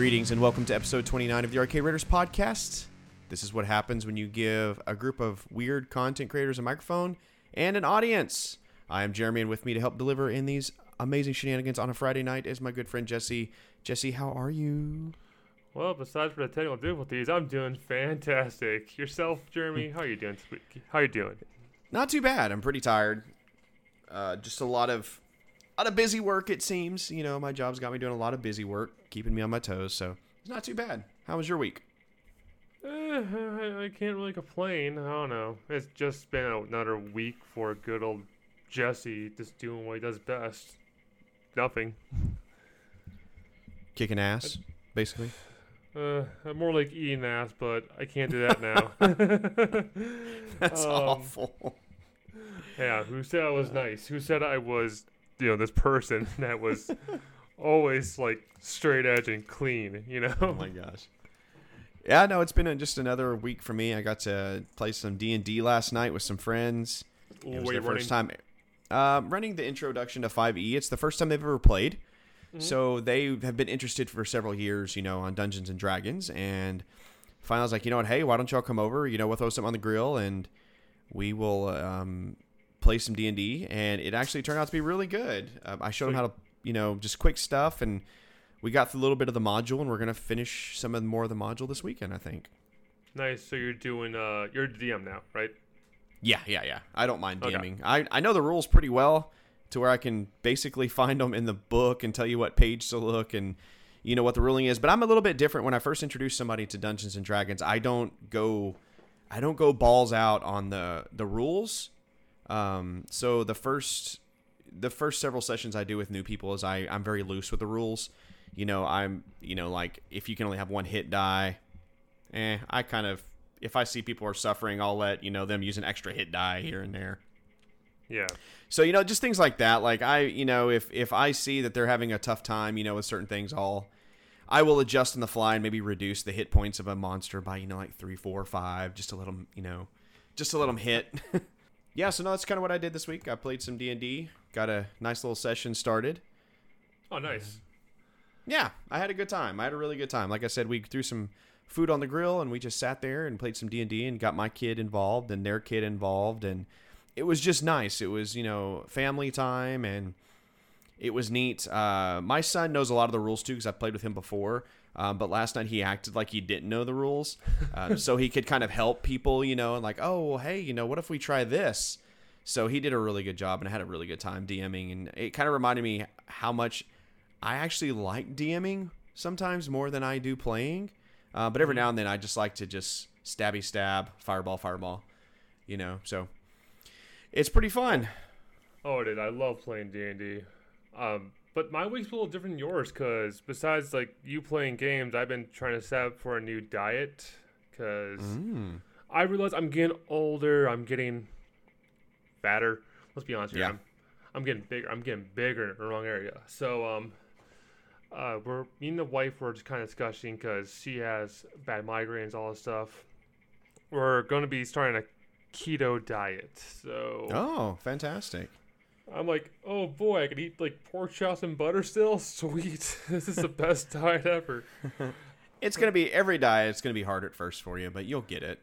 Greetings and welcome to episode 29 of the Arcade Raiders podcast. This is what happens when you give a group of weird content creators a microphone and an audience. I am Jeremy, and with me to help deliver in these amazing shenanigans on a Friday night is my good friend Jesse. Jesse, how are you? Well, besides for the technical difficulties, I'm doing fantastic. Yourself, Jeremy, how are you doing? How are you doing? Not too bad. I'm pretty tired. Uh, just a lot of, lot of busy work. It seems. You know, my job's got me doing a lot of busy work, keeping me on my toes. So it's not too bad. How was your week? Eh, I, I can't really complain. I don't know. It's just been another week for good old Jesse, just doing what he does best. Nothing. Kicking ass, basically. Uh, I'm more like eating ass, but I can't do that now. That's Um, awful. yeah, who said I was nice? Who said I was, you know, this person that was always like straight edge and clean? You know. oh my gosh. Yeah, no, it's been a, just another week for me. I got to play some D and D last night with some friends. It was Wait, their running- first time uh, running the introduction to 5e. It's the first time they've ever played. Mm-hmm. So they have been interested for several years, you know, on Dungeons and Dragons. And finally, I was like, you know what? Hey, why don't y'all come over? You know, we'll throw something on the grill and we will um, play some D and D. And it actually turned out to be really good. Um, I showed him how to, you know, just quick stuff, and we got through a little bit of the module, and we're gonna finish some of the more of the module this weekend, I think. Nice. So you're doing uh, you're DM now, right? Yeah, yeah, yeah. I don't mind Okay. DMing. I, I know the rules pretty well to where I can basically find them in the book and tell you what page to look and you know what the ruling is. But I'm a little bit different when I first introduce somebody to Dungeons and Dragons. I don't go I don't go balls out on the the rules. Um, so the first the first several sessions I do with new people is I I'm very loose with the rules. You know, I'm you know like if you can only have one hit die, eh, I kind of if I see people are suffering, I'll let you know them use an extra hit die here and there. Yeah. So you know, just things like that. Like I, you know, if if I see that they're having a tough time, you know, with certain things, I'll I will adjust on the fly and maybe reduce the hit points of a monster by you know like three, four, five, just to let them, you know, just to let them hit. yeah. So no, that's kind of what I did this week. I played some D and D, got a nice little session started. Oh, nice. Yeah, I had a good time. I had a really good time. Like I said, we threw some food on the grill and we just sat there and played some D and D and got my kid involved and their kid involved and it was just nice. It was you know family time and it was neat. Uh, my son knows a lot of the rules too because I played with him before. Um, but last night he acted like he didn't know the rules, uh, so he could kind of help people, you know, and like, oh, well, hey, you know, what if we try this? So he did a really good job, and I had a really good time DMing, and it kind of reminded me how much I actually like DMing sometimes more than I do playing. Uh, but every now and then I just like to just stabby stab, fireball, fireball, you know. So it's pretty fun. Oh, dude, I love playing D and D. Um, but my week's a little different than yours, cause besides like you playing games, I've been trying to set up for a new diet, cause Mm. I realize I'm getting older. I'm getting fatter. Let's be honest here. Yeah. I'm, I'm getting bigger. I'm getting bigger in the wrong area. So um, uh, we're me and the wife were just kind of discussing because she has bad migraines, all this stuff. We're going to be starting a keto diet. So Oh, fantastic! I'm like, oh boy, I could eat like pork chops and butter still. Sweet. this is the best diet ever. It's gonna be every diet. It's gonna be hard at first for you, but you'll get it.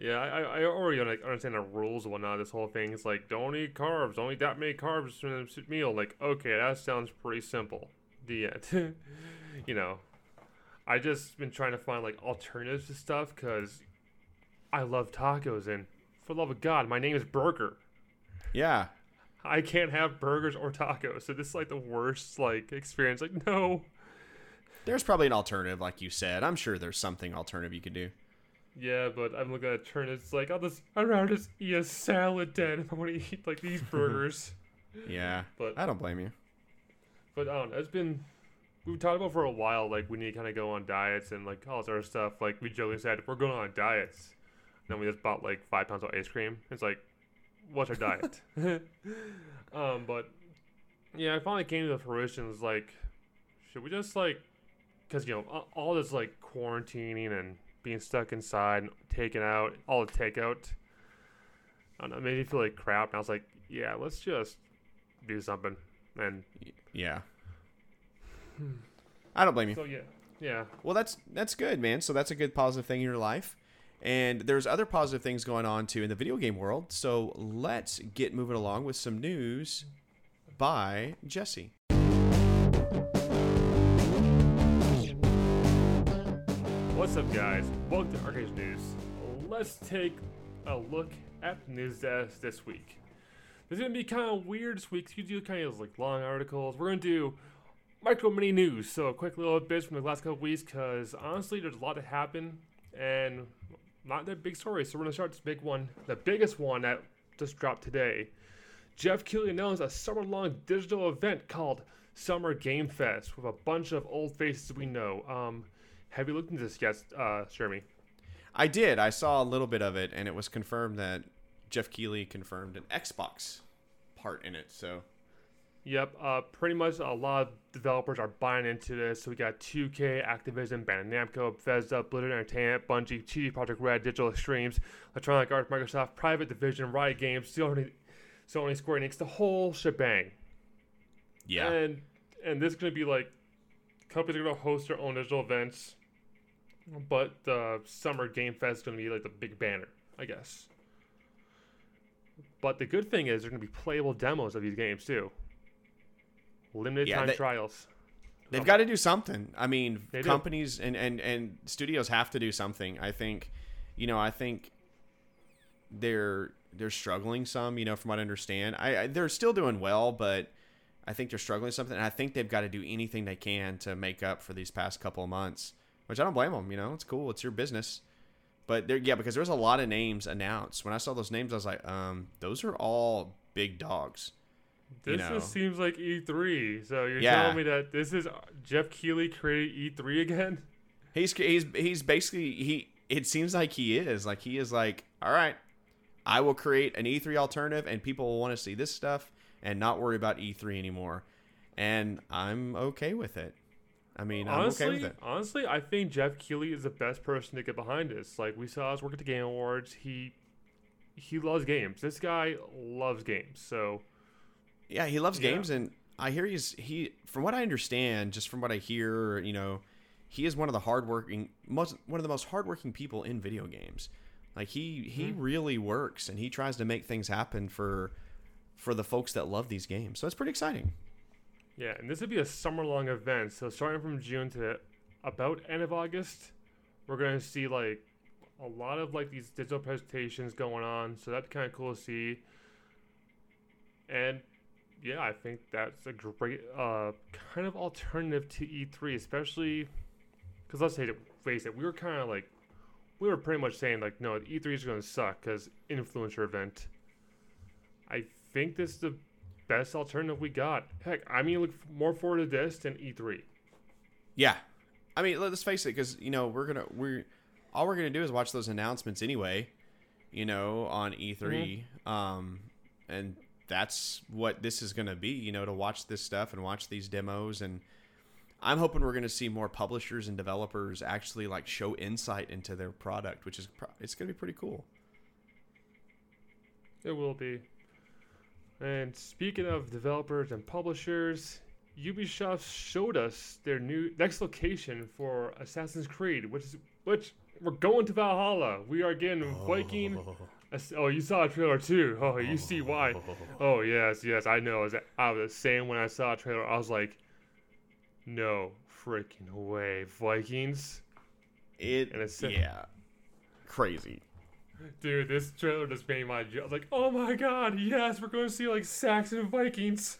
Yeah, I, I already understand the rules and whatnot. This whole thing is like, don't eat carbs, don't eat that many carbs in a meal. Like, okay, that sounds pretty simple. The end. you know, I just been trying to find like alternatives to stuff because I love tacos and for the love of God, my name is Burger. Yeah, I can't have burgers or tacos, so this is like the worst like experience. Like, no, there's probably an alternative, like you said. I'm sure there's something alternative you could do. Yeah, but I'm looking at turn. It's like I'll just I'd rather just eat a salad then if I want to eat like these burgers. Yeah, But- I don't blame you. but I don't know. It's been we've talked about for a while. Like we need to kind of go on diets and like all this other stuff. Like we jokingly said, we're going on diets. And then we just bought like five pounds of ice cream. It's like, what's our diet? um, but yeah, I finally came to the fruition. Was like, should we just like, because you know all this like quarantining and being stuck inside, and taking out all the takeout. I don't know, made me feel like crap. And I was like, yeah, let's just do something. And Yeah. I don't blame you. so yeah, yeah. Well, that's that's good, man. So that's a good positive thing in your life. And there's other positive things going on too in the video game world. So let's get moving along with some news by Jesse. What's up, guys? Welcome to Arcade News. Let's take a look at news desk this week. This is gonna be kind of weird this week. You do kind of like long articles. We're gonna do micro mini news, so a quick little bits from the last couple weeks. Because honestly, there's a lot to happen and not that big story. So we're gonna start this big one, the biggest one that just dropped today. Jeff Keighley announced a summer-long digital event called Summer Game Fest with a bunch of old faces we know. Um, have you looked into this yet, uh, Jeremy? I did. I saw a little bit of it, and it was confirmed that Jeff Keighley confirmed an Xbox part in it. So Yep. Uh, pretty much a lot of developers are buying into this. So we got 2K, Activision, Bandai Namco, Bethesda, Blizzard Entertainment, Bungie, CD Projekt Red, Digital Extremes, Electronic Arts, Microsoft, Private Division, Riot Games, Sony, Sony Square Enix, the whole shebang. yeah, And and this is gonna be like companies are gonna host their own digital events, but the Summer Game Fest is gonna be like the big banner, I guess. But the good thing is there's gonna be playable demos of these games too. Limited Yeah, time they- trials. They've got to do something. I mean, They do. companies and, and, and studios have to do something. I think, you know, I think they're they're struggling some. You know, from what I understand, I, I they're still doing well, but I think they're struggling something. And I think they've got to do anything they can to make up for these past couple of months. Which I don't blame them. You know, it's cool. It's your business. But there, yeah, because there's a lot of names announced. When I saw those names, I was like, um, those are all big dogs. This you know. just seems like E3. So you're Yeah. telling me that this is Jeff Keighley created E3 again? He's he's he's basically he. It seems like he is like he is like all right. I will create an E3 alternative, and people will want to see this stuff and not worry about E3 anymore. And I'm okay with it. I mean, I'm honestly, okay with it. honestly, I think Jeff Keighley is the best person to get behind this. Like we saw us work at the Game Awards. He he loves games. This guy loves games. So Yeah, he loves Yeah. games, and I hear he's he. From what I understand, just from what I hear, you know, he is one of the hardworking, most one of the most hardworking people in video games. Like he he mm-hmm. really works, and he tries to make things happen for for the folks that love these games. So it's pretty exciting. yeah, and this would be a summer long event. So starting from June to about end of August, we're gonna see like a lot of like these digital presentations going on. So that's kind of cool to see. And yeah, I think that's a great uh, kind of alternative to E3, especially because let's say it, face it, we were kind of like we were pretty much saying like no, E3 is going to suck because influencer event. I think this is the best alternative we got. Heck, I mean, look more forward to this than E E3. Yeah, I mean, let's face it, because you know we're gonna we're all we're gonna do is watch those announcements anyway. You know, on E3, um, and that's what this is gonna be. You know, to watch this stuff and watch these demos, and I'm hoping we're gonna see more publishers and developers actually like show insight into their product, which is pro- it's gonna be pretty cool. It will be. And speaking of developers and publishers, Ubisoft showed us their new next location for Assassin's Creed, which is which we're going to Valhalla. We are getting Viking. Ass- Oh, you saw a trailer too. Oh, you see why? Oh, oh yes, yes, I know. Is I was saying when I saw a trailer, I was like, no freaking way, Vikings. It And it's- yeah, crazy. Dude, this trailer just made my jaw. I was like, oh my god, yes, we're going to see like Saxon Vikings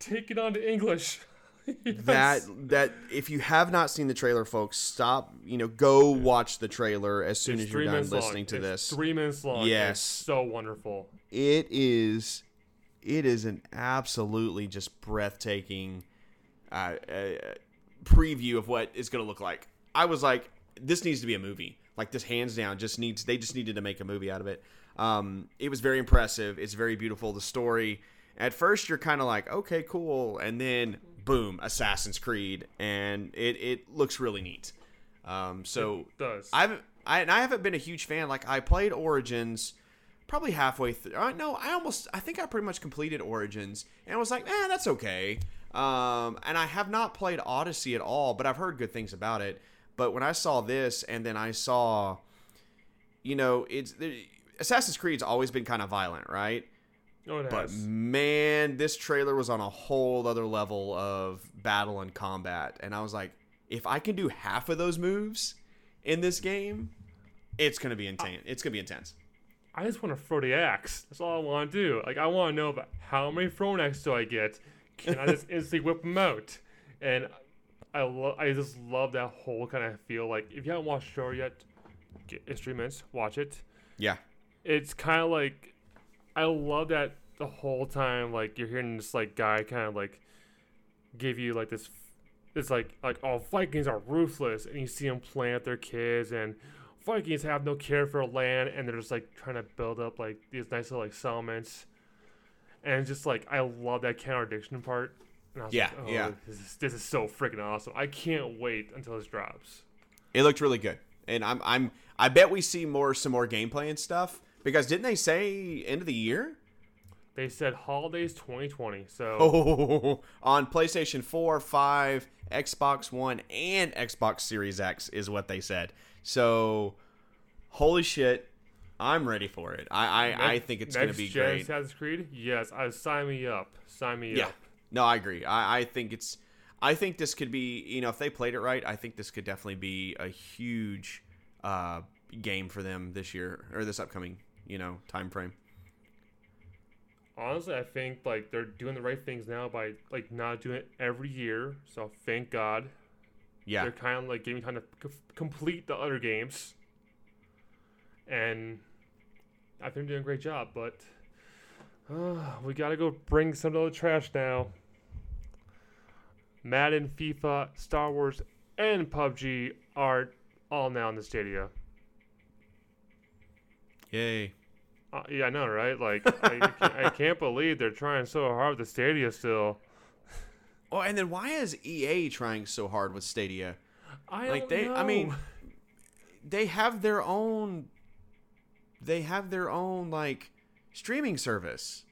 take it on to English. that that if you have not seen the trailer, folks, stop. You know, go watch the trailer as soon It's as you're done listening long. to It's this. Three minutes long. Yes. It's so wonderful. it is it is an absolutely just breathtaking uh, uh, preview of what it's going to look like. I was like, this needs to be a movie. Like this, hands down, just needs. They just needed to make a movie out of it. Um, it was very impressive. It's very beautiful. The story. At first, you're kind of like, okay, cool, and then boom, Assassin's Creed, and it it looks really neat. Um, so It does. I haven't, I, and I haven't been a huge fan. Like I played Origins, probably halfway through. Uh, no, I almost, I think I pretty much completed Origins, and I was like, eh, that's okay. Um, and I have not played Odyssey at all, but I've heard good things about it. But when I saw this, and then I saw, you know, it's Assassin's Creed's always been kind of violent, right? Oh, it But has. man, this trailer was on a whole other level of battle and combat. And I was like, if I can do half of those moves in this game, it's gonna be intense. It's gonna be intense. I just want to throw the axe. That's all I want to do. Like I want to know about how many axes do I get? Can I just instantly whip them out? And I love. I just love that whole kind of feel. Like if you haven't watched the show yet, get it's three minutes. Watch it. Yeah. It's kind of like I love that the whole time. Like you're hearing this like guy kind of like give you like this. It's like like oh Vikings are ruthless, and you see them playing with their kids and. Vikings have no care for land, and they're just like trying to build up like these nice little like settlements, and just like I love that contradiction part. And I was Yeah, like, oh, yeah. This is, this is so freaking awesome. I can't wait until this drops. It looked really good. And I'm I'm I bet we see more some more gameplay and stuff. Because didn't they say end of the year? They said holidays 2020, so Oh, on PlayStation 4, 5, Xbox One, and Xbox Series X is what they said. So, holy shit, I'm ready for it. I I, I think it's going to next be gen great. Assassin's Creed, yes, I sign me up. Sign me Yeah, up. no, I agree. I, I think it's. I think this could be. You know, if they played it right, I think this could definitely be a huge uh, game for them this year or this upcoming. You know, time frame. Honestly, I think like they're doing the right things now by like not doing it every year. So thank God. Yeah, They're kind of like giving time to c- complete the other games, and I think they're doing a great job. But uh, we gotta go bring some of the trash now. Madden, FIFA, Star Wars, and PUBG are all now in the Stadia. yay. Uh, yeah, I know, right? Like, I, can't- I can't believe they're trying so hard with the Stadia still. Oh, and then why is EA trying so hard with Stadia? I like don't they i mean they have their own they have their own like streaming service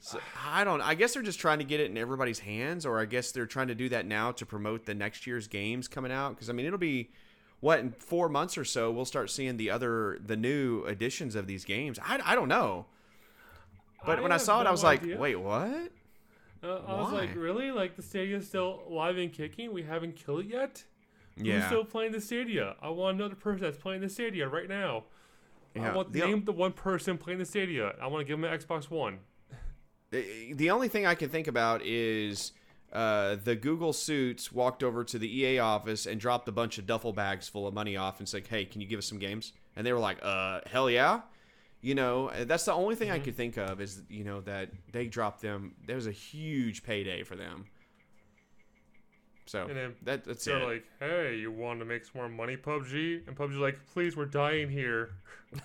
so, i don't i guess they're just trying to get it in everybody's hands or i guess they're trying to do that now to promote the next year's games coming out because i mean it'll be what in four months or so we'll start seeing the other the new editions of these games i, I don't know but I when i saw it i was like wait what Uh, I was like, really? Like the Stadia's still alive and kicking? We haven't killed it yet? Who's yeah still playing the Stadia? I want another person that's playing the Stadia right now. Yeah, I want the- name the one person playing the Stadia. I want to give him an Xbox One. The the only thing I can think about is uh, the Google suits walked over to the EA office and dropped a bunch of duffel bags full of money off and said, "Hey, can you give us some games?" And they were like, "Uh, hell yeah." You know, uh, that's the only thing I could think of is you know that they dropped them. There was a huge payday for them. So And then that that's They're it. like, hey, you want to make some more money, PUBG? And PUBG's like, please, we're dying here.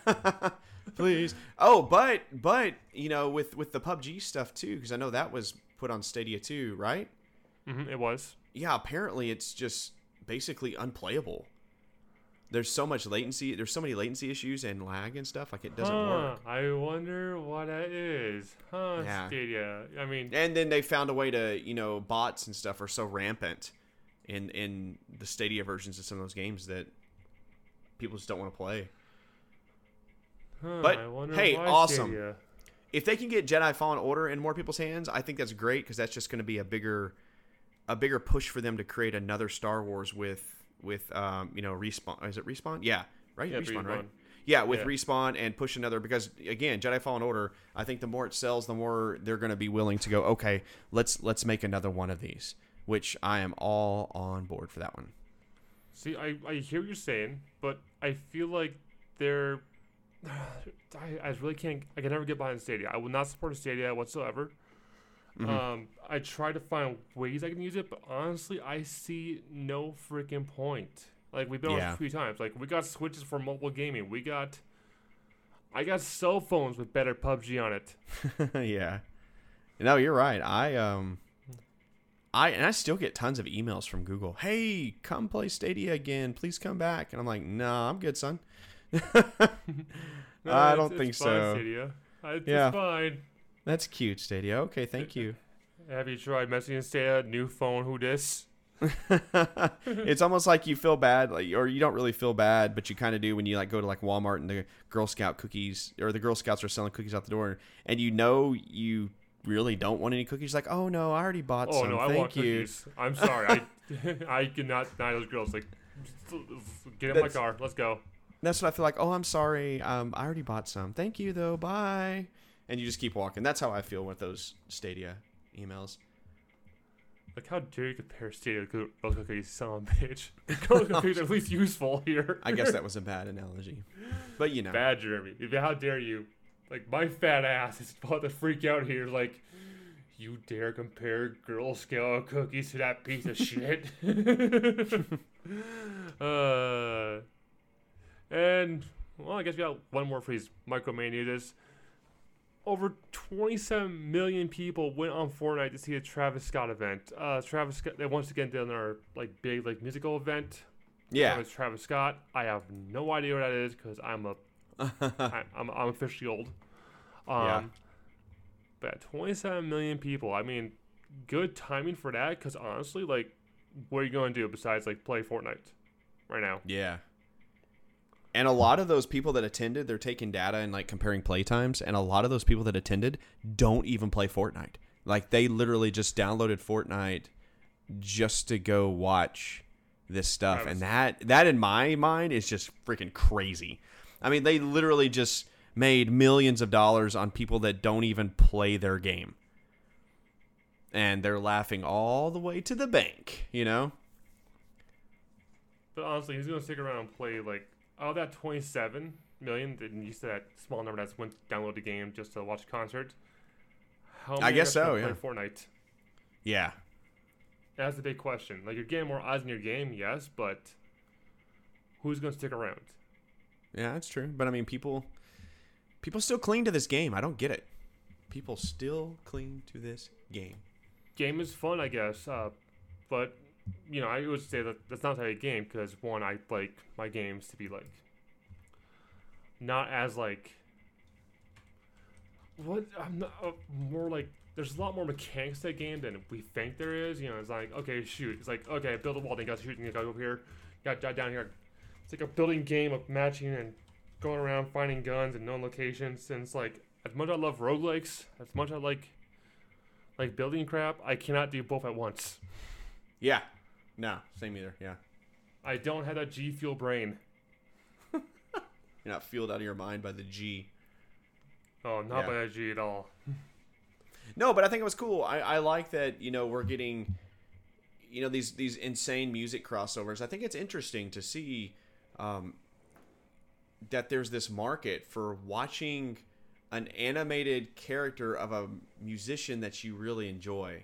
Please. Oh, but but you know with with the PUBG stuff too, because I know that was put on Stadia too, right? hmm it was. yeah, apparently it's just basically unplayable. There's so much latency. There's so many latency issues and lag and stuff. Like it doesn't huh, work. I wonder what that is. Huh, Yeah. Stadia. I mean, And then they found a way to, you know, bots and stuff are so rampant in in the Stadia versions of some of those games that people just don't want to play. huh, but, I wonder hey, awesome. Stadia. If they can get Jedi Fallen Order in more people's hands, I think that's great because that's just going to be a bigger a bigger push for them to create another Star Wars with with um, you know respawn. Is it respawn? Yeah, right. Yeah, respawn, right? Yeah, with Yeah. respawn and push another because again, Jedi Fallen Order. I think the more it sells, the more they're going to be willing to go. Okay, let's let's make another one of these. Which I am all on board for that one. See, I, I hear you're saying, but I feel like they're. I, I really can't. I can never get behind Stadia. I will not support Stadia whatsoever. Mm-hmm. Um, I try to find ways I can use it, but honestly, I see no freaking point. Like we've been on a few times. Like we got switches for mobile gaming. We got. I got cell phones with better PUBG on it. yeah. No, you're right. I um I and I still get tons of emails from Google. Hey, come play Stadia again. Please come back. And I'm like, no, I'm good, son. No, I don't think fine, so. Stadia. It's, Yeah. it's fine. That's cute, Stadia. Okay, thank you. Have you tried messaging Stadia? New phone, who dis? it's almost like you feel bad, like, or you don't really feel bad, but you kind of do when you like go to like Walmart and the Girl Scout cookies or the Girl Scouts are selling cookies out the door, and you know you really don't want any cookies. Like, oh no, I already bought Oh some. no, I Thank want you. cookies. I'm sorry. I I cannot deny those girls. Like, get in my car. Let's go. That's what I feel like. Oh, I'm sorry. Um, I already bought some. Thank you though. Bye. And you just keep walking. That's how I feel with those Stadia emails. Like, how dare you compare Stadia to girl cookies, son of a bitch? Girl cookies at least useful here. I guess that was a bad analogy, but you know. bad, Jeremy. How dare you? Like, my fat ass is about to freak out here. Like, you dare compare Girl Scout cookies to that piece of shit? uh, and well, I guess we got one more for these micromania. This over 27 million people went on Fortnite to see the Travis Scott event. Uh, Travis Scott, they once again did their like big like musical event. Yeah. It's Travis Scott. I have no idea what that is because I'm a I, I'm I'm officially old. Um, Yeah. But 27 million people. I mean, good timing for that. Because honestly, like, what are you going to do besides like play Fortnite right now? Yeah. And a lot of those people that attended, they're taking data and like comparing play times, and a lot of those people that attended don't even play Fortnite. Like they literally just downloaded Fortnite just to go watch this stuff. And that that in my mind is just freaking crazy. I mean, they literally just made millions of dollars on people that don't even play their game. And they're laughing all the way to the bank, you know? But honestly, who's going to stick around and play like of that 27 million? And you said that small number that's went download the game just to watch a concert. How many guess are gonna so, Play Fortnite. Yeah. That's the big question. Like you're getting more eyes in your game, yes, but who's going to stick around? Yeah, that's true. But I mean, people people still cling to this game. I don't get it. People still cling to this game. game is fun, I guess. Uh, but you know, I would say that that's not the type of game because one, I like my games to be like not as like what I'm not uh, more like. There's a lot more mechanics to that game than we think there is. You know, it's like okay, shoot. It's like okay, build a wall, then you got to shoot, and you got to go over here, got got down here. It's like a building game of matching and going around finding guns and known locations. It's like as much as I love roguelikes, as much as I like like building crap, I cannot do both at once. Yeah. No, same either. Yeah. I don't have that G Fuel brain. You're not fueled out of your mind by the G. Oh, not Yeah. by that G at all. No, but I think it was cool. I, I like that, you know, we're getting you know, these these insane music crossovers. I think it's interesting to see um that there's this market for watching an animated character of a musician that you really enjoy.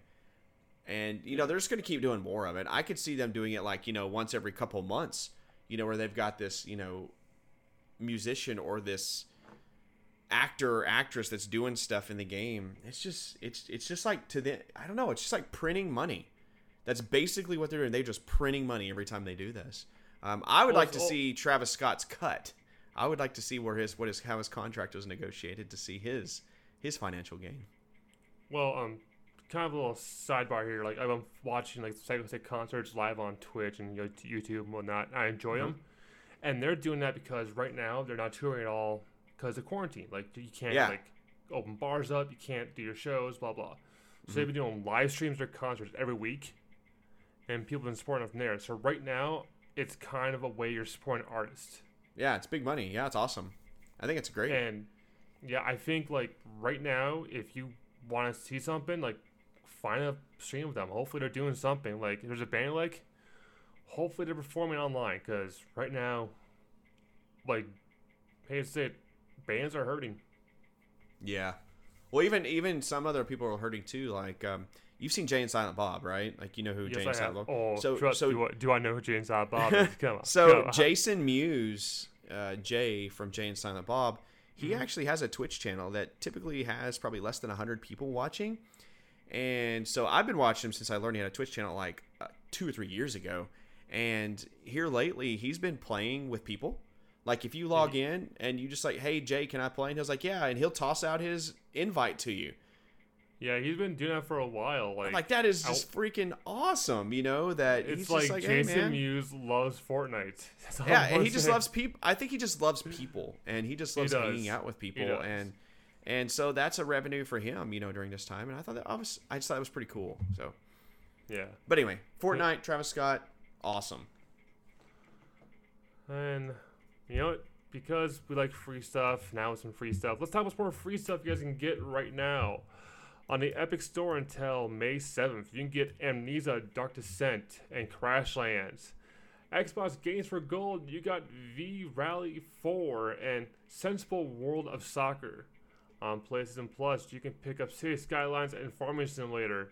And you know, they're just going to keep doing more of it. I could see them doing it like, you know, once every couple months, you know, where they've got this, you know, musician or this actor or actress that's doing stuff in the game. It's just it's it's just like to the I don't know, it's just like printing money. That's basically what they're doing. They're just printing money every time they do this. Um, I would Well, like to all- see Travis Scott's cut. I would like to see where his what his how his contract was negotiated to see his his financial gain. Well, um, kind of a little sidebar here. Like I've been watching like Psychostick concerts live on Twitch and YouTube and whatnot. I enjoy mm-hmm. them, and they're doing that because right now they're not touring at all because of quarantine. Like you can't Yeah. like open bars up, you can't do your shows, blah blah. So they've mm-hmm. been doing live streams or concerts every week, and people have been supporting them from there. So right now, it's kind of a way you're supporting artists. Yeah, it's big money. Yeah, it's awesome. I think it's great. And yeah, I think like right now, if you want to see something, like find a stream with them. Hopefully they're doing something. Like if there's a band like, hopefully they're performing online. Cause right now, like, hey, it's it, bands are hurting. Yeah. Well, even even some other people are hurting too. Like um, you've seen Jay and Silent Bob, right? Like you know who Yes, Jay and Silent. Bob. Oh, so trust, so do, I, do I know who Jay and Silent Bob is? Come on. so Go. Jason Mewes, uh, Jay from Jay and Silent Bob, he Mm-hmm. actually has a Twitch channel that typically has probably less than hundred people watching. And so I've been watching him since I learned he had a Twitch channel like uh, two or three years ago. And here lately, he's been playing with people. Like if you log in and you just like, hey Jay, can I play? And he's like, yeah, and he'll toss out his invite to you. Yeah, he's been doing that for a while. Like, Like that is just freaking awesome, you know. That it's he's like, just like, hey Jason man, Mewes loves Fortnite. Yeah, and he just loves people. I think he just loves people, and he just loves does. hanging out with people, and and so that's a revenue for him, you know, during this time. And I thought that I was, I just thought it was pretty cool. So, Yeah, but anyway, Fortnite, Travis Scott, awesome. and you know? Because we like free stuff, now with some free stuff. Let's talk about some more free stuff you guys can get right now. On the Epic Store until May 7th, you can get Amnesia Dark Descent and Crashlands. Xbox Games for Gold, you got V Rally 4 and Sensible World of Soccer. On PlayStation Plus, you can pick up City Skylines and Farming Simulator.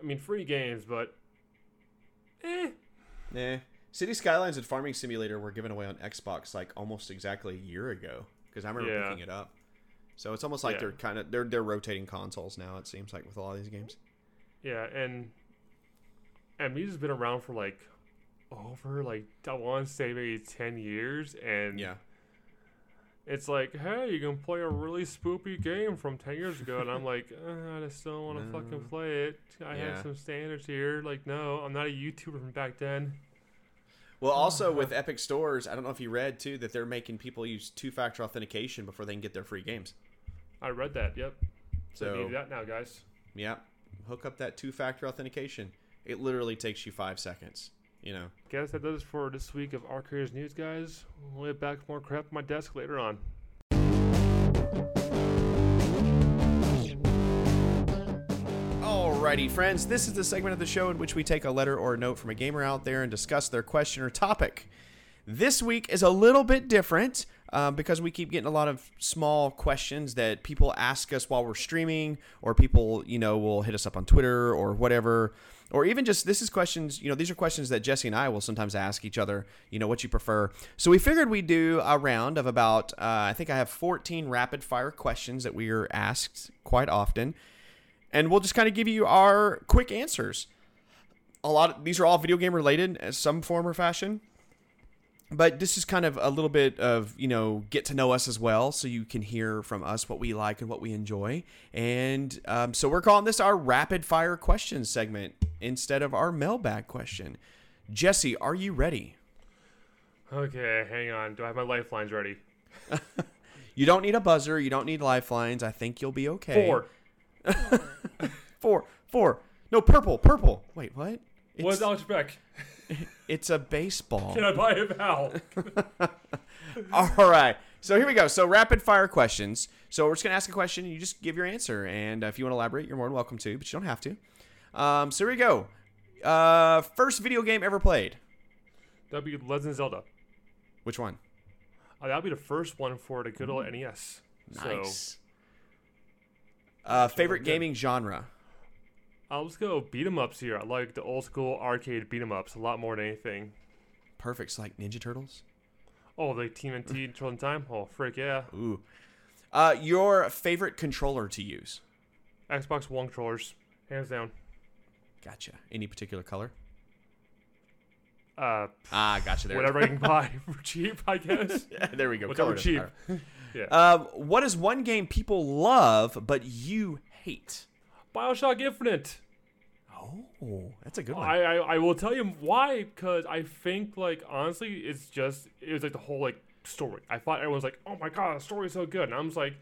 I mean, free games, but eh. Nah, City Skylines and Farming Simulator were given away on Xbox like almost exactly a year ago because I remember Yeah. picking it up. So it's almost like Yeah. they're kind of they're they're rotating consoles now. It seems like with a lot of these games. Yeah, and Amnesia's been around for like over like I want to say maybe ten years, and Yeah, it's like, hey, you can play a really spoopy game from ten years ago, and I'm like, uh, I just don't want to No. fucking play it. I Yeah. have some standards here. Like, no, I'm not a YouTuber from back then. Well, also with Epic Stores, I don't know if you read too that they're making people use two-factor authentication before they can get their free games. I read that. Yep. So So need that now, guys. yeah, hook up that two-factor authentication. It literally takes you five seconds. You know. Guess that does it for this week of Arcades News, guys. We'll get back with more crap on my desk later on. Alrighty, friends, this is the segment of the show in which we take a letter or a note from a gamer out there and discuss their question or topic. This week is a little bit different um, because we keep getting a lot of small questions that people ask us while we're streaming, or people, you know, will hit us up on Twitter or whatever. Or even just this is questions, you know, these are questions that Jesse and I will sometimes ask each other, you know, what you prefer. So we figured we'd do a round of about, uh, I think I have 14 rapid fire questions that we are asked quite often and we'll just kind of give you our quick answers. A lot of these are all video game related in some form or fashion. But this is kind of a little bit of, you know, get to know us as well so you can hear from us what we like and what we enjoy. And um, so we're calling this our rapid fire questions segment instead of our mailbag question. Jesse, are you ready? Okay, hang on. Do I have my lifelines ready? You don't need a buzzer. You don't need lifelines. I think you'll be okay. Four. Four. Four. No, purple. Purple. Wait, what? It's, Alex Beck? It's a baseball. Can I buy a vowel? All right. So here we go. So rapid fire questions. So we're just gonna ask a question, and you just give your answer. And uh, if you want to elaborate, you're more than welcome to, but you don't have to. Um, so here we go. Uh, first video game ever played. That'd be Legend of Zelda. Which one? Uh, that'd be the first one for the good old NES. So Nice. Uh, favorite gaming genre. I'll just go beat 'em ups here. I like the old school arcade beat 'em ups a lot more than anything. Perfect. So like Ninja Turtles. Oh, like TMNT Turtle in Time? Oh, frick yeah. Ooh. Uh, your favorite controller to use. Xbox One controllers, hands down. Gotcha. Any particular color? Uh, Ah, gotcha. There. whatever I can buy for cheap, I guess. yeah, there we go. Whatever cheap. yeah. Um, what is one game people love but you hate? Bioshock Infinite. Oh, that's a good one. I, I I will tell you why because I think like honestly it's just it was like the whole like story. I thought everyone was like, oh my god, the story's so good, and I'm just like,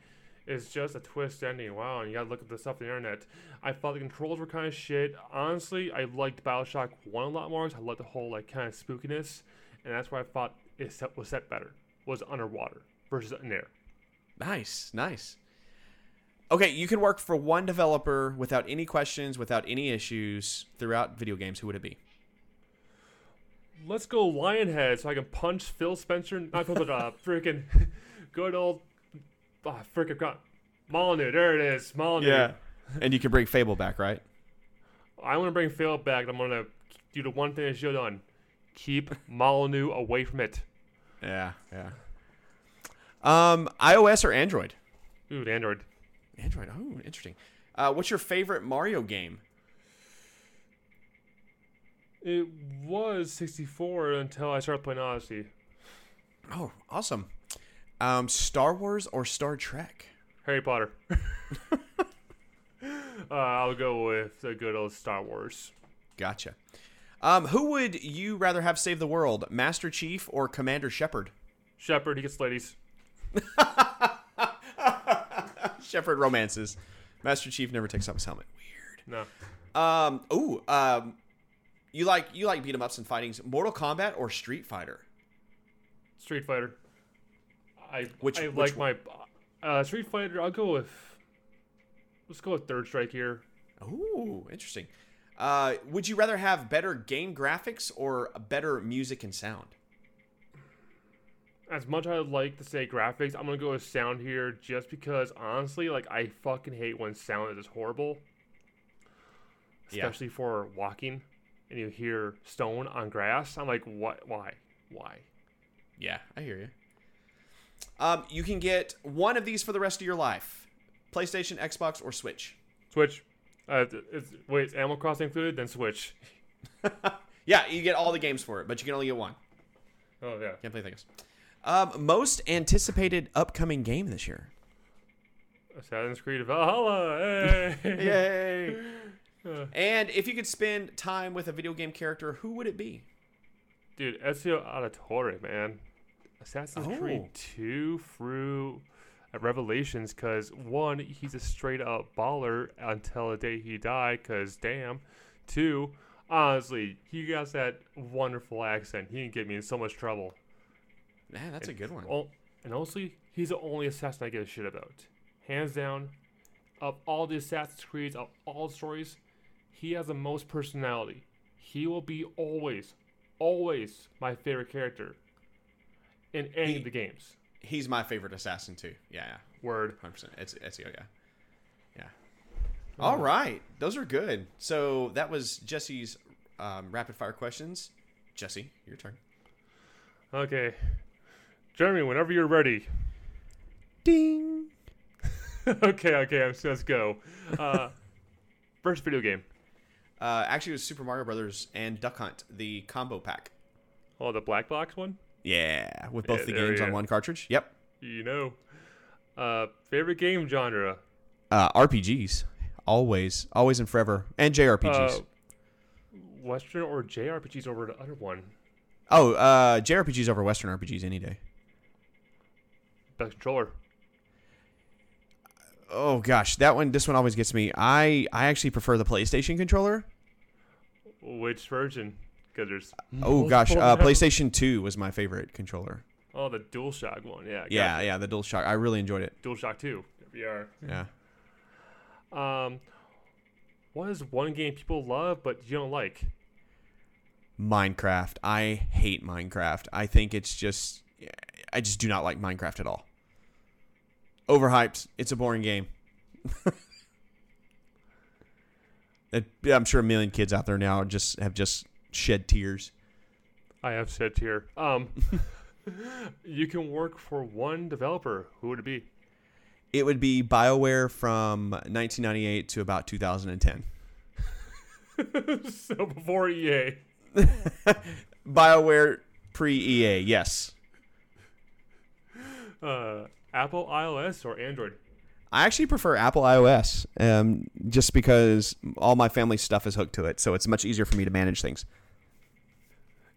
it's just a twist ending. Wow, and you gotta look at the stuff on the internet. I thought the controls were kind of shit. Honestly, I liked Bioshock One a lot more. I liked the whole like kind of spookiness, and that's why I thought it set, was set better. Was underwater versus in air. Nice, nice. Okay, you can work for one developer without any questions, without any issues throughout video games. Who would it be? Let's go Lionhead so I can punch Phil Spencer. Not Phil, uh, freaking good old, oh, freaking got Molyneux. There it is, Molyneux. Yeah. and you can bring Fable back, right? I want to bring Fable back. I'm gonna do the one thing should have done: keep Molyneux away from it. Yeah, yeah. Um, iOS or Android? Dude, Android. Android. Oh, interesting. Uh, what's your favorite Mario game? It was 64 until I started playing Odyssey. Oh, awesome. Um, Star Wars or Star Trek? Harry Potter. uh, I'll go with the good old Star Wars. Gotcha. Um, who would you rather have save the world, Master Chief or Commander Shepard? Shepard, he gets ladies. Shepard romances. Master Chief never takes off his helmet. Weird. No. Um, ooh, um, you like you like beat 'em ups and fightings. Mortal Kombat or Street Fighter? Street Fighter. I Which- I which like my uh, Street Fighter. I'll go with. Let's go with Third Strike here. Ooh, interesting. Uh, would you rather have better game graphics or better music and sound? As much as I'd like to say graphics, I'm gonna go with sound here, just because honestly, like I fucking hate when sound is horrible. Yeah. Especially for walking, and you hear stone on grass. I'm like, what? Why? Why? Yeah, I hear you. Um, you can get one of these for the rest of your life: PlayStation, Xbox, or Switch. Switch. Uh, it's, wait, is Animal Crossing included? Then Switch. Yeah, you get all the games for it, but you can only get one. Oh yeah. Can't play things. Um, most anticipated upcoming game this year. Assassin's Creed Valhalla. Hey. Yay! And if you could spend time with a video game character, who would it be? Dude, Ezio Auditore, man. Assassin's Oh. Creed 2 through uh, Revelations, because one, he's a straight up baller until the day he died, because damn. Two, honestly, he got that wonderful accent. He can get me in so much trouble. Man, that's a good one. Oh, and honestly, he's the only assassin I give a shit about. Hands down, of all the Assassin's Creeds, of all the stories, he has the most personality. He will be always, always my favorite character in any He- of the games. He's my favorite assassin too. Yeah, yeah. Word. Hundred percent. It's Ezio. Yeah, yeah. All right, those are good. So that was Jesse's um, rapid fire questions. Jesse, your turn. Okay. Jeremy, whenever you're ready. Ding. okay, okay, let's, go. Uh, first video game. Uh, actually, it was Super Mario Brothers and Duck Hunt, the combo pack. Oh, the black box one? Yeah, with both Yeah, the games on one cartridge. Yep. You know. Uh, favorite game genre? Uh, RPGs, always, always and forever, and JRPGs. Uh, Western or JRPGs over the other one? oh, uh, JRPGs over Western RPGs any day. Best controller. Oh gosh, that one, this one always gets me. I I actually prefer the PlayStation controller. Which version? Because there's. Oh gosh, uh. PlayStation Two was my favorite controller. Oh, the DualShock one. Yeah. Yeah, gotcha. yeah, the DualShock. I really enjoyed it. DualShock 2. There Yeah. Um, what is one game people love but you don't like? Minecraft. I hate Minecraft. I think it's just I just do not like Minecraft at all. Overhyped. It's a boring game. It- I'm sure a million kids out there now just have just shed tears. I have shed here. Um, you can work for one developer. Who would it be? It would be BioWare from 1998 to about 2010. so before EA. BioWare pre EA, yes. Uh, Apple iOS or Android? I actually prefer Apple iOS, um, just because all my family stuff is hooked to it, so it's much easier for me to manage things.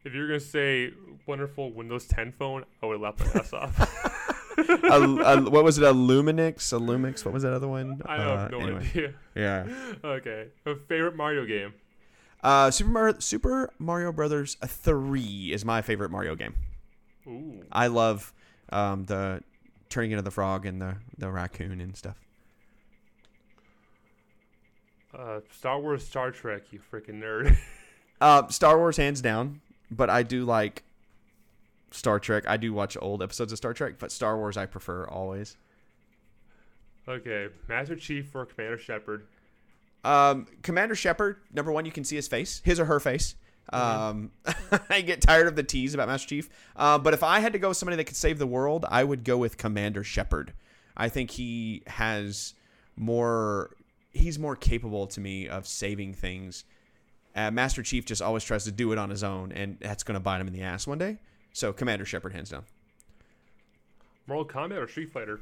If you're gonna say wonderful Windows 10 phone, I would laugh my ass off. a, a- what was it? A Luminix? A Lumix? What was that other one? I have Uh, no anyway. idea. Yeah. Okay, a favorite Mario game. Uh, Super Mario, Super Mario Brothers 3 is my favorite Mario game. Ooh. I love um, the turning into the frog and the the raccoon and stuff. Uh, Star Wars, Star Trek, you freaking nerd. Uh, Star Wars hands down, but I do like Star Trek. I do watch old episodes of Star Trek, but Star Wars I prefer always. okay, Master Chief or Commander Shepard. Um, Commander Shepard, number one, you can see his face, his or her face. Um, I get tired of the tease about Master Chief. Uh, but if I had to go with somebody that could save the world, I would go with Commander Shepard. I think he has more. He's more capable to me of saving things. Uh, Master Chief just always tries to do it on his own, and that's going to bite him in the ass one day. So Commander Shepard, hands down. Mortal Kombat or Street Fighter?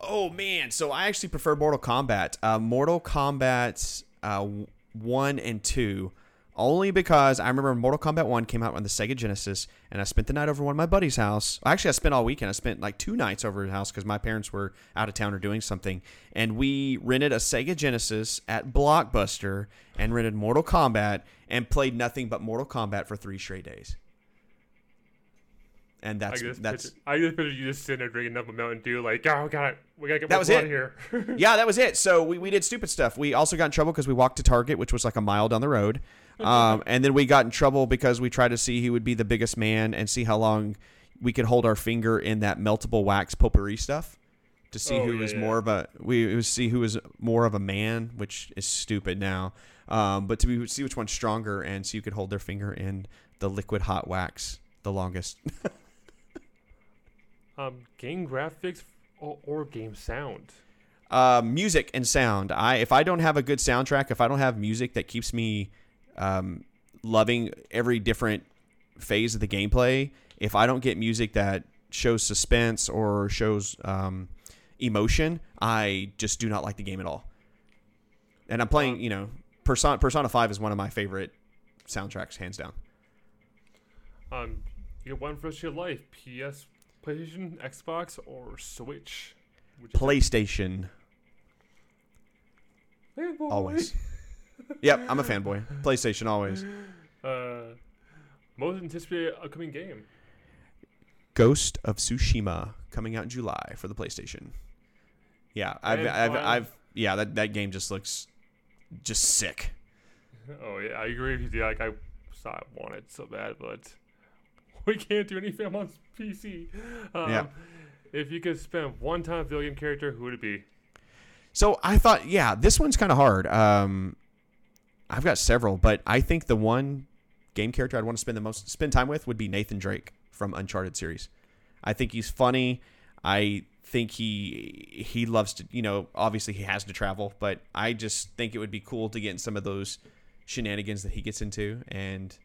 Oh man, so I actually prefer Mortal Kombat. Uh, Mortal Kombat uh, one and two, only because I remember Mortal Kombat one came out on the Sega Genesis, and I spent the night over one of my buddy's house. Actually, I spent all weekend. I spent like two nights over his house because my parents were out of town or doing something, and we rented a Sega Genesis at Blockbuster and rented Mortal Kombat and played nothing but Mortal Kombat for three straight days. And that's I that's picture, I just picture you just sitting there drinking up a Mountain Dew, like, oh god, we gotta get That was blood it. here. yeah, that was it. So we, we did stupid stuff. We also got in trouble because we walked to Target, which was like a mile down the road. Um, and then we got in trouble because we tried to see who would be the biggest man and see how long we could hold our finger in that meltable wax potpourri stuff to see Oh, who yeah, was yeah. more of a we was see who was more of a man, which is stupid now. Um, but to be, see which one's stronger and see you could hold their finger in the liquid hot wax the longest. um, game graphics or, or game sound. uh, music and sound. I if I don't have a good soundtrack, if I don't have music that keeps me um, loving every different phase of the gameplay, if I don't get music that shows suspense or shows um, emotion, I just do not like the game at all. And I'm playing, you know, Persona Persona Five is one of my favorite soundtracks, hands down. Um, you get one for your life: PS, PlayStation, Xbox, or Switch. PlayStation, Hey, always. Yep, I'm a fanboy. PlayStation, always. Uh, most anticipated upcoming game. Ghost of Tsushima coming out in July for the PlayStation. Yeah, I've, And I've, I've, yeah, that, that game just looks just sick. Oh yeah, I agree with you. Like I, I want it so bad, but we can't do anything on PC. Um, Yeah. If you could spend one time video game character, who would it be? So I thought, yeah, this one's kind of hard. Um, I've got several, but I think the one game character I'd want to spend the most spend time with would be Nathan Drake from Uncharted series. I think he's funny. I think he he loves to, you know, obviously he has to travel, but I just think it would be cool to get in some of those shenanigans that he gets into and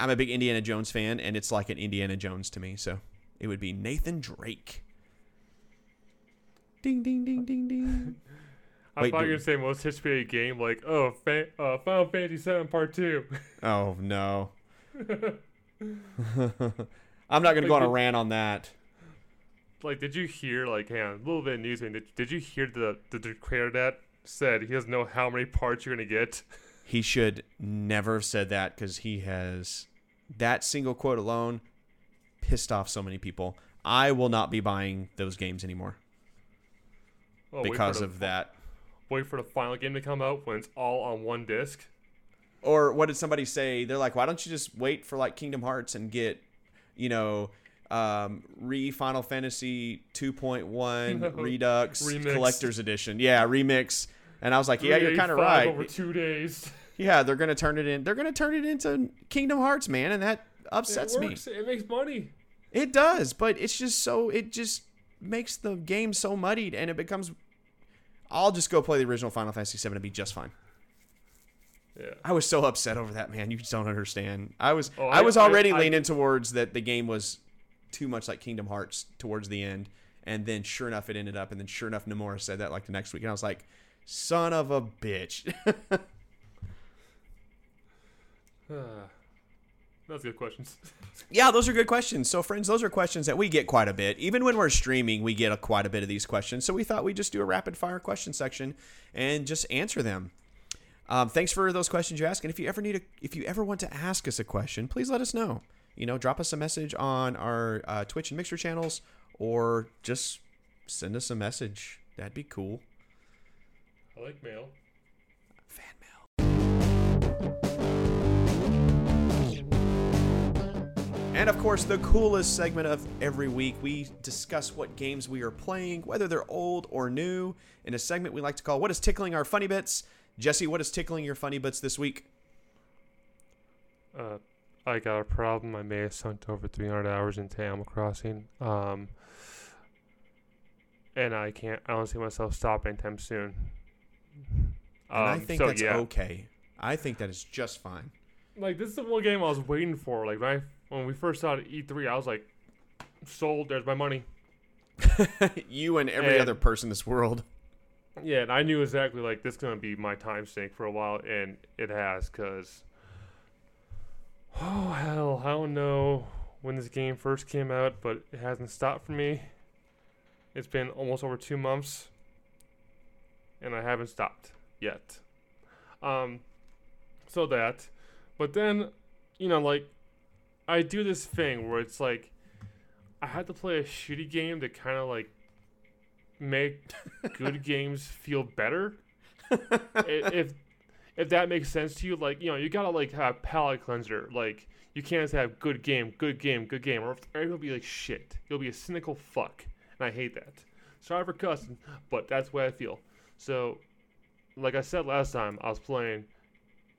I'm a big Indiana Jones fan and it's like an Indiana Jones to me, so it would be Nathan Drake. Ding ding ding ding ding. I Wait, thought you were gonna say most anticipated game, like oh, fa- uh, Final Fantasy VII Part Two. Oh no. I'm not gonna go on a rant on that. like, did you hear? Like, hang on, a little bit of news. Did, did you hear the the, creator that said he doesn't know how many parts you're gonna get? He should never have said that because he has that single quote alone pissed off so many people. I will not be buying those games anymore Oh, for because of that. Wait for the final game to come out when it's all on one disc. Or what did somebody say? They're like, why don't you just wait for like Kingdom Hearts and get, you know, um, re Final Fantasy 2.1 Redux Remix. Collector's Edition? Yeah, remix. And I was like, yeah, you're kind of right. Over two days. Yeah, they're gonna turn it in. They're gonna turn it into Kingdom Hearts, man, and that upsets it me. It makes money. It does, but it's just so. It just makes the game so muddied, and it becomes. I'll just go play the original Final Fantasy VII and be just fine. Yeah. I was so upset over that, man. You just don't understand. I was. Oh, I, I- was I- already I- leaning towards that the game was too much like Kingdom Hearts towards the end, and then sure enough, it ended up, and then sure enough, Nomura said that like the next week, and I was like, son of a bitch. That's good questions. Yeah, those are good questions. So, friends, those are questions that we get quite a bit. Even when we're streaming, we get a, quite a bit of these questions. So, we thought we'd just do a rapid fire question section and just answer them. Um, thanks for those questions you ask. And if you ever need a, if you ever want to ask us a question, please let us know. you know, drop us a message on our uh, Twitch and Mixer channels, or just send us a message. That'd be cool. I like mail. And of course, the coolest segment of every week, we discuss what games we are playing, whether they're old or new, in a segment we like to call What is Tickling Our Funny Bits? Jesse, what is tickling your funny bits this week? Uh, I got a problem. I may have sunk over 300 hours into Animal Crossing. Um, and I can't. I don't see myself stopping anytime soon. And I Um, think so, that's yeah. okay. I think that is just fine. Like this is the one game I was waiting for. Like when I when we first saw it at E3, I was like, sold. There's my money. you and every And- other person in this world. Yeah, and I knew exactly like this is gonna be my time sink for a while, and it has. Cause oh hell, I don't know when this game first came out, but it hasn't stopped for me. It's been almost over two months, and I haven't stopped yet. Um, so that, but then, you know, like I do this thing where it's like I had to play a shitty game to kind of like make good games feel better. If if that makes sense to you, like you know, you gotta like have palate cleanser. Like you can't just have good game, good game, good game, or it'll be like shit. You'll be a cynical fuck, and I hate that. Sorry for cussing, but that's the way I feel. So, like I said last time, I was playing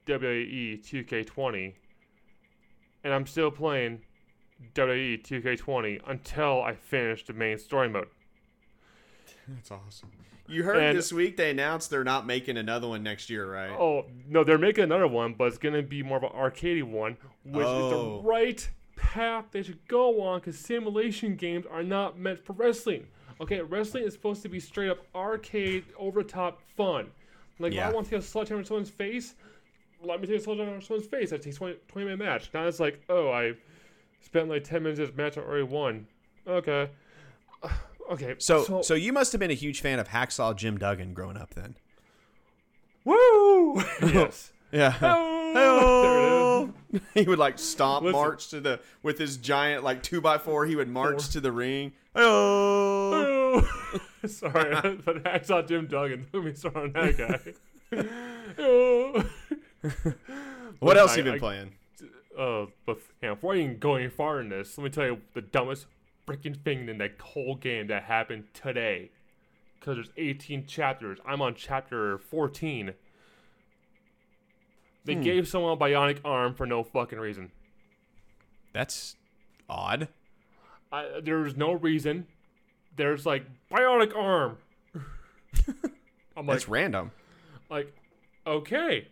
WWE 2K20, and I'm still playing WWE 2K20 until I finish the main story mode. That's awesome. You heard And- this week they announced they're not making another one next year, right? Oh no, they're making another one, but it's gonna be more of an arcadey one, which is Oh. the right path they should go on. Because simulation games are not meant for wrestling. Okay, wrestling is supposed to be straight up arcade, over the top fun. Like Yeah. I want to take a sledgehammer in someone's face, let me take a sledgehammer in someone's face. That takes 20, 20 minute match. Now it's like, oh, I spent like ten minutes of this match. I already won. Okay. Okay. So, so, you must have been a huge fan of Hacksaw Jim Duggan growing up, then. woo. yes. Yeah. There it is. he would like stomp, Listen. march to the with his giant like two by four. He would march to the ring. Oh, sorry, but Hacksaw Jim Duggan. Let me start on that guy. oh. What else I- you been I- playing? Uh, but yeah, before I even going far in this, let me tell you the dumbest freaking thing in that whole game that happened today. Because there's 18 chapters. I'm on chapter 14. They Hmm. gave someone a bionic arm for no fucking reason. That's odd. I, there's no reason. There's like bionic arm. I'm like, That's random. like, okay.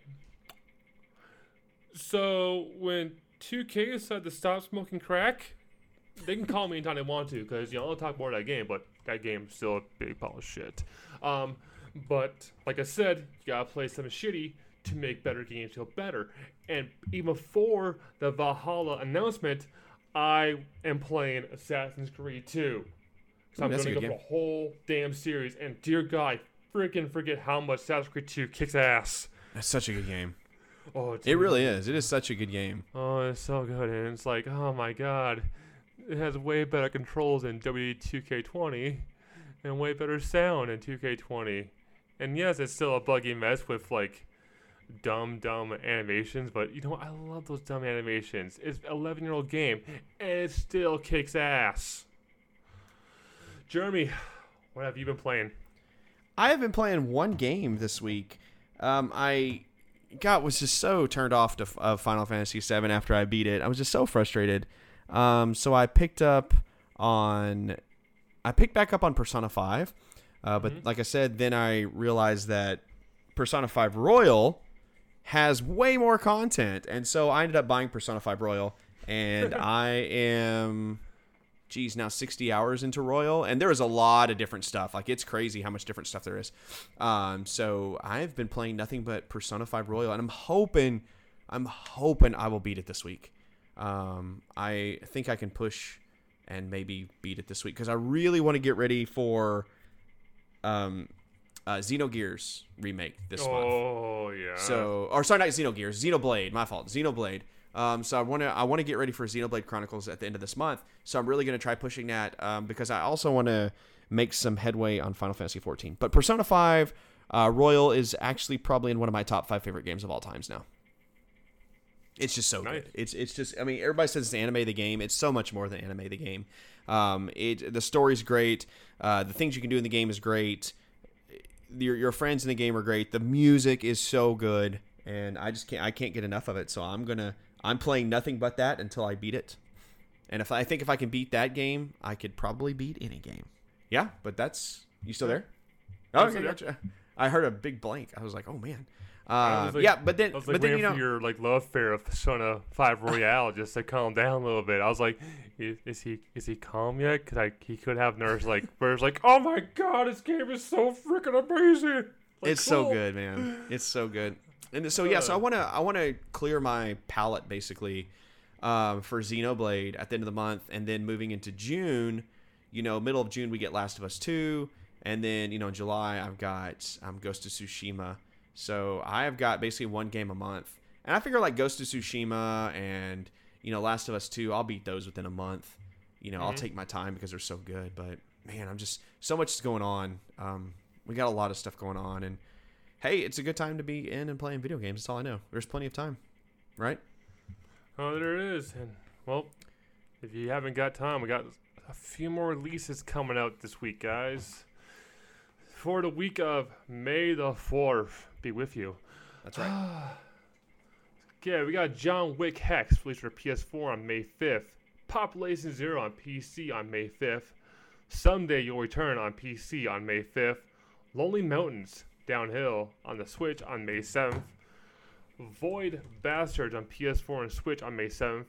So when 2K decided to stop smoking crack, they can call me anytime they want to, because you know I'll talk more of that game, but that game's still a big pile of shit. Um, but like I said, you gotta play some shitty to make better games feel better. And even before the Valhalla announcement, I am playing Assassin's Creed 2. So Ooh, I'm gonna go good for a whole damn series. And dear God, I freaking forget how much Assassin's Creed 2 kicks ass. That's such a good game. Oh, it's It really is. It is such a good game. Oh, it's so good, and it's like, oh my god, it has way better controls than W2K20, and way better sound than 2K20. And yes, it's still a buggy mess with like dumb, dumb animations, but you know, I love those dumb animations. It's an 11 year old game, and it still kicks ass. Jeremy, what have you been playing? I have been playing one game this week. Um, I God was just so turned off to uh, Final Fantasy VII after I beat it. I was just so frustrated. Um, so I picked up on, I picked back up on Persona Five, uh, but Mhm. like I said, then I realized that Persona Five Royal has way more content, and so I ended up buying Persona Five Royal, and I am geez, now 60 hours into Royal, and there is a lot of different stuff. Like, it's crazy how much different stuff there is. Um, so I've been playing nothing but Persona 5 Royal, and I'm hoping, I'm hoping I will beat it this week. Um, I think I can push and maybe beat it this week because I really want to get ready for um, uh, Xenogears remake this month. oh yeah. So, or sorry, not Xenogears, Xenoblade. My fault. Xenoblade. Um, so I want to I want to get ready for Xenoblade Chronicles at the end of this month. So I'm really going to try pushing that um, because I also want to make some headway on Final Fantasy 14. But Persona 5 uh, Royal is actually probably in one of my top five favorite games of all times now. It's just so Nice. good. It's it's just I mean everybody says it's anime the game. It's so much more than anime the game. Um, it the story's great. Uh, the things you can do in the game is great. Your your friends in the game are great. The music is so good, and I just can't I can't get enough of it. So I'm gonna I'm playing nothing but that until I beat it. And if I think if I can beat that game, I could probably beat any game. Yeah, but that's you still there? Oh, okay, gotcha. I heard a big blank. I was like, oh man. Uh, like- yeah, but then I was like but then you know for your like love affair of Persona Five Royal just to calm down a little bit. I was like, is, is he is he calm yet? Cause I he could have nerves like where it's like, oh my god, this game is so freaking amazing. Like, it's so good, man. It's so good. And so yeah, so I want to I want to clear my palette basically um, for Xenoblade at the end of the month, and then moving into June, you know, middle of June we get Last of Us two, and then you know in July I've got um, Ghost of Tsushima. So I have got basically one game a month, and I figure like Ghost of Tsushima and you know Last of Us two, I'll beat those within a month. You know, I'll Mhm. take my time because they're so good. But man, I'm just so much is going on. Um, we got a lot of stuff going on, and hey, it's a good time to be in and playing video games. That's all I know. There's plenty of time, right? Oh, there it is. And well, if you haven't got time, we got a few more releases coming out this week, guys. For the week of May the fourth, be with you. That's right. Yeah, we got John Wick Hex released for PS4 on May 5th. Population Zero on PC on May 5th. Someday You'll Return on PC on May 5th. Lonely Mountains Downhill on the Switch on May 7th. Void Bastards on PS4 and Switch on May 7th.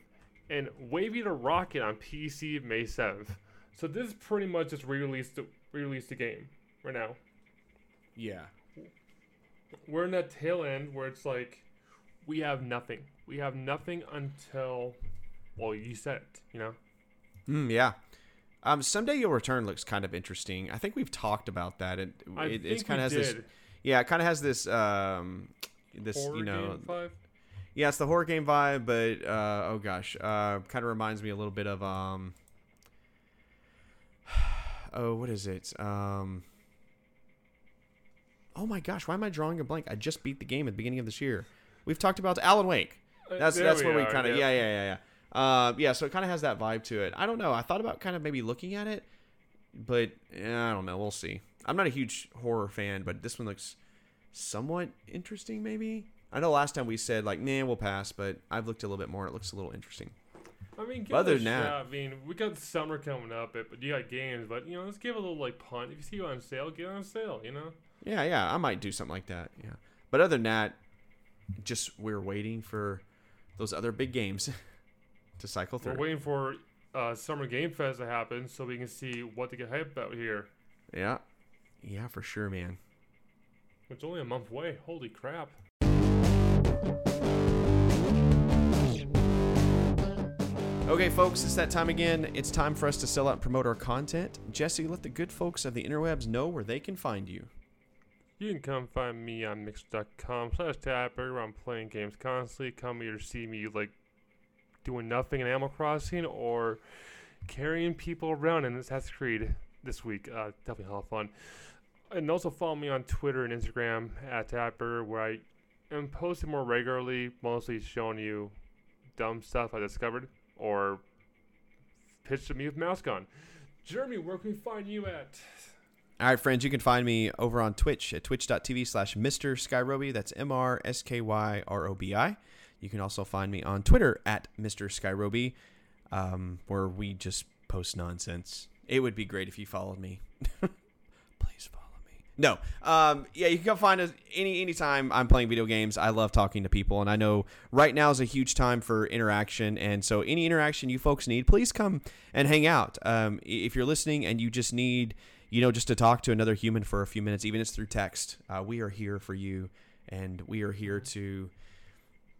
And Wavy the Rocket on PC May 7th. So this is pretty much just re-released the, re-released the game right now. yeah. We're in that tail end where it's like we have nothing. We have nothing until well, you said it, you know. Mm, yeah. Um, someday you'll return looks kind of interesting. I think we've talked about that. It, it it's kind of has this. Yeah, it kind of has this. Um, this Horror you know. Yeah, it's the horror game vibe, but uh, oh gosh, uh, kind of reminds me a little bit of um. Oh, what is it? Um. Oh my gosh, why am I drawing a blank? I just beat the game at the beginning of this year. We've talked about Alan Wake. Uh, That's there that's where we kind of yeah yeah yeah yeah. Uh, yeah, so it kind of has that vibe to it. I don't know. I thought about kind of maybe looking at it, but eh, I don't know. We'll see. I'm not a huge horror fan, but this one looks somewhat interesting. Maybe I know last time we said like, nah, we'll pass, but I've looked a little bit more. and It looks a little interesting. I mean, give Other it a than that- shot. I mean, we got summer coming up, but you got games. But you know, let's give it a little like punt. If you see it on sale, get it on sale. You know. Yeah, yeah, I might do something like that. Yeah, but other than that, just we're waiting for those other big games to cycle through. We're waiting for uh, Summer Game Fest to happen so we can see what to get hyped about here. Yeah, yeah, for sure, man. It's only a month away. Holy crap! Okay, folks, it's that time again. It's time for us to sell out and promote our content. Jesse, let the good folks of the interwebs know where they can find you. You can come find me on mix.com slash tapper where I'm playing games constantly. Come here to see me like doing nothing in Animal Crossing or carrying people around in Assassin's Creed this week. Uh, definitely a lot of fun. And also follow me on Twitter and Instagram at Tapper where I am posting more regularly, mostly showing you dumb stuff I discovered or pitched to me with mouse gone. Jeremy, where can we find you at? All right, friends, you can find me over on Twitch at twitch.tv slash Mr. Skyrobi. That's M R S K Y R O B I. You can also find me on Twitter at Mr. Skyrobi, um, where we just post nonsense. It would be great if you followed me. Please follow me. No, um, yeah, you can come find us any anytime I'm playing video games. I love talking to people, and I know right now is a huge time for interaction. And so, any interaction you folks need, please come and hang out. Um, if you're listening and you just need you know, just to talk to another human for a few minutes, even if it's through text. Uh, we are here for you, and we are here to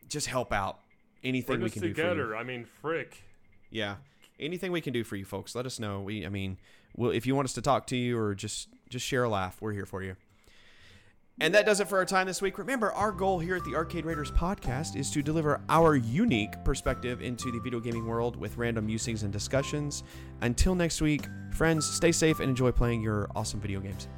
just help out. Anything Bring we can do for together. you. I mean, frick. Yeah, anything we can do for you, folks. Let us know. We, I mean, if you want us to talk to you or just just share a laugh, we're here for you. And that does it for our time this week. Remember, our goal here at the Arcade Raiders podcast is to deliver our unique perspective into the video gaming world with random musings and discussions. Until next week, friends, stay safe and enjoy playing your awesome video games.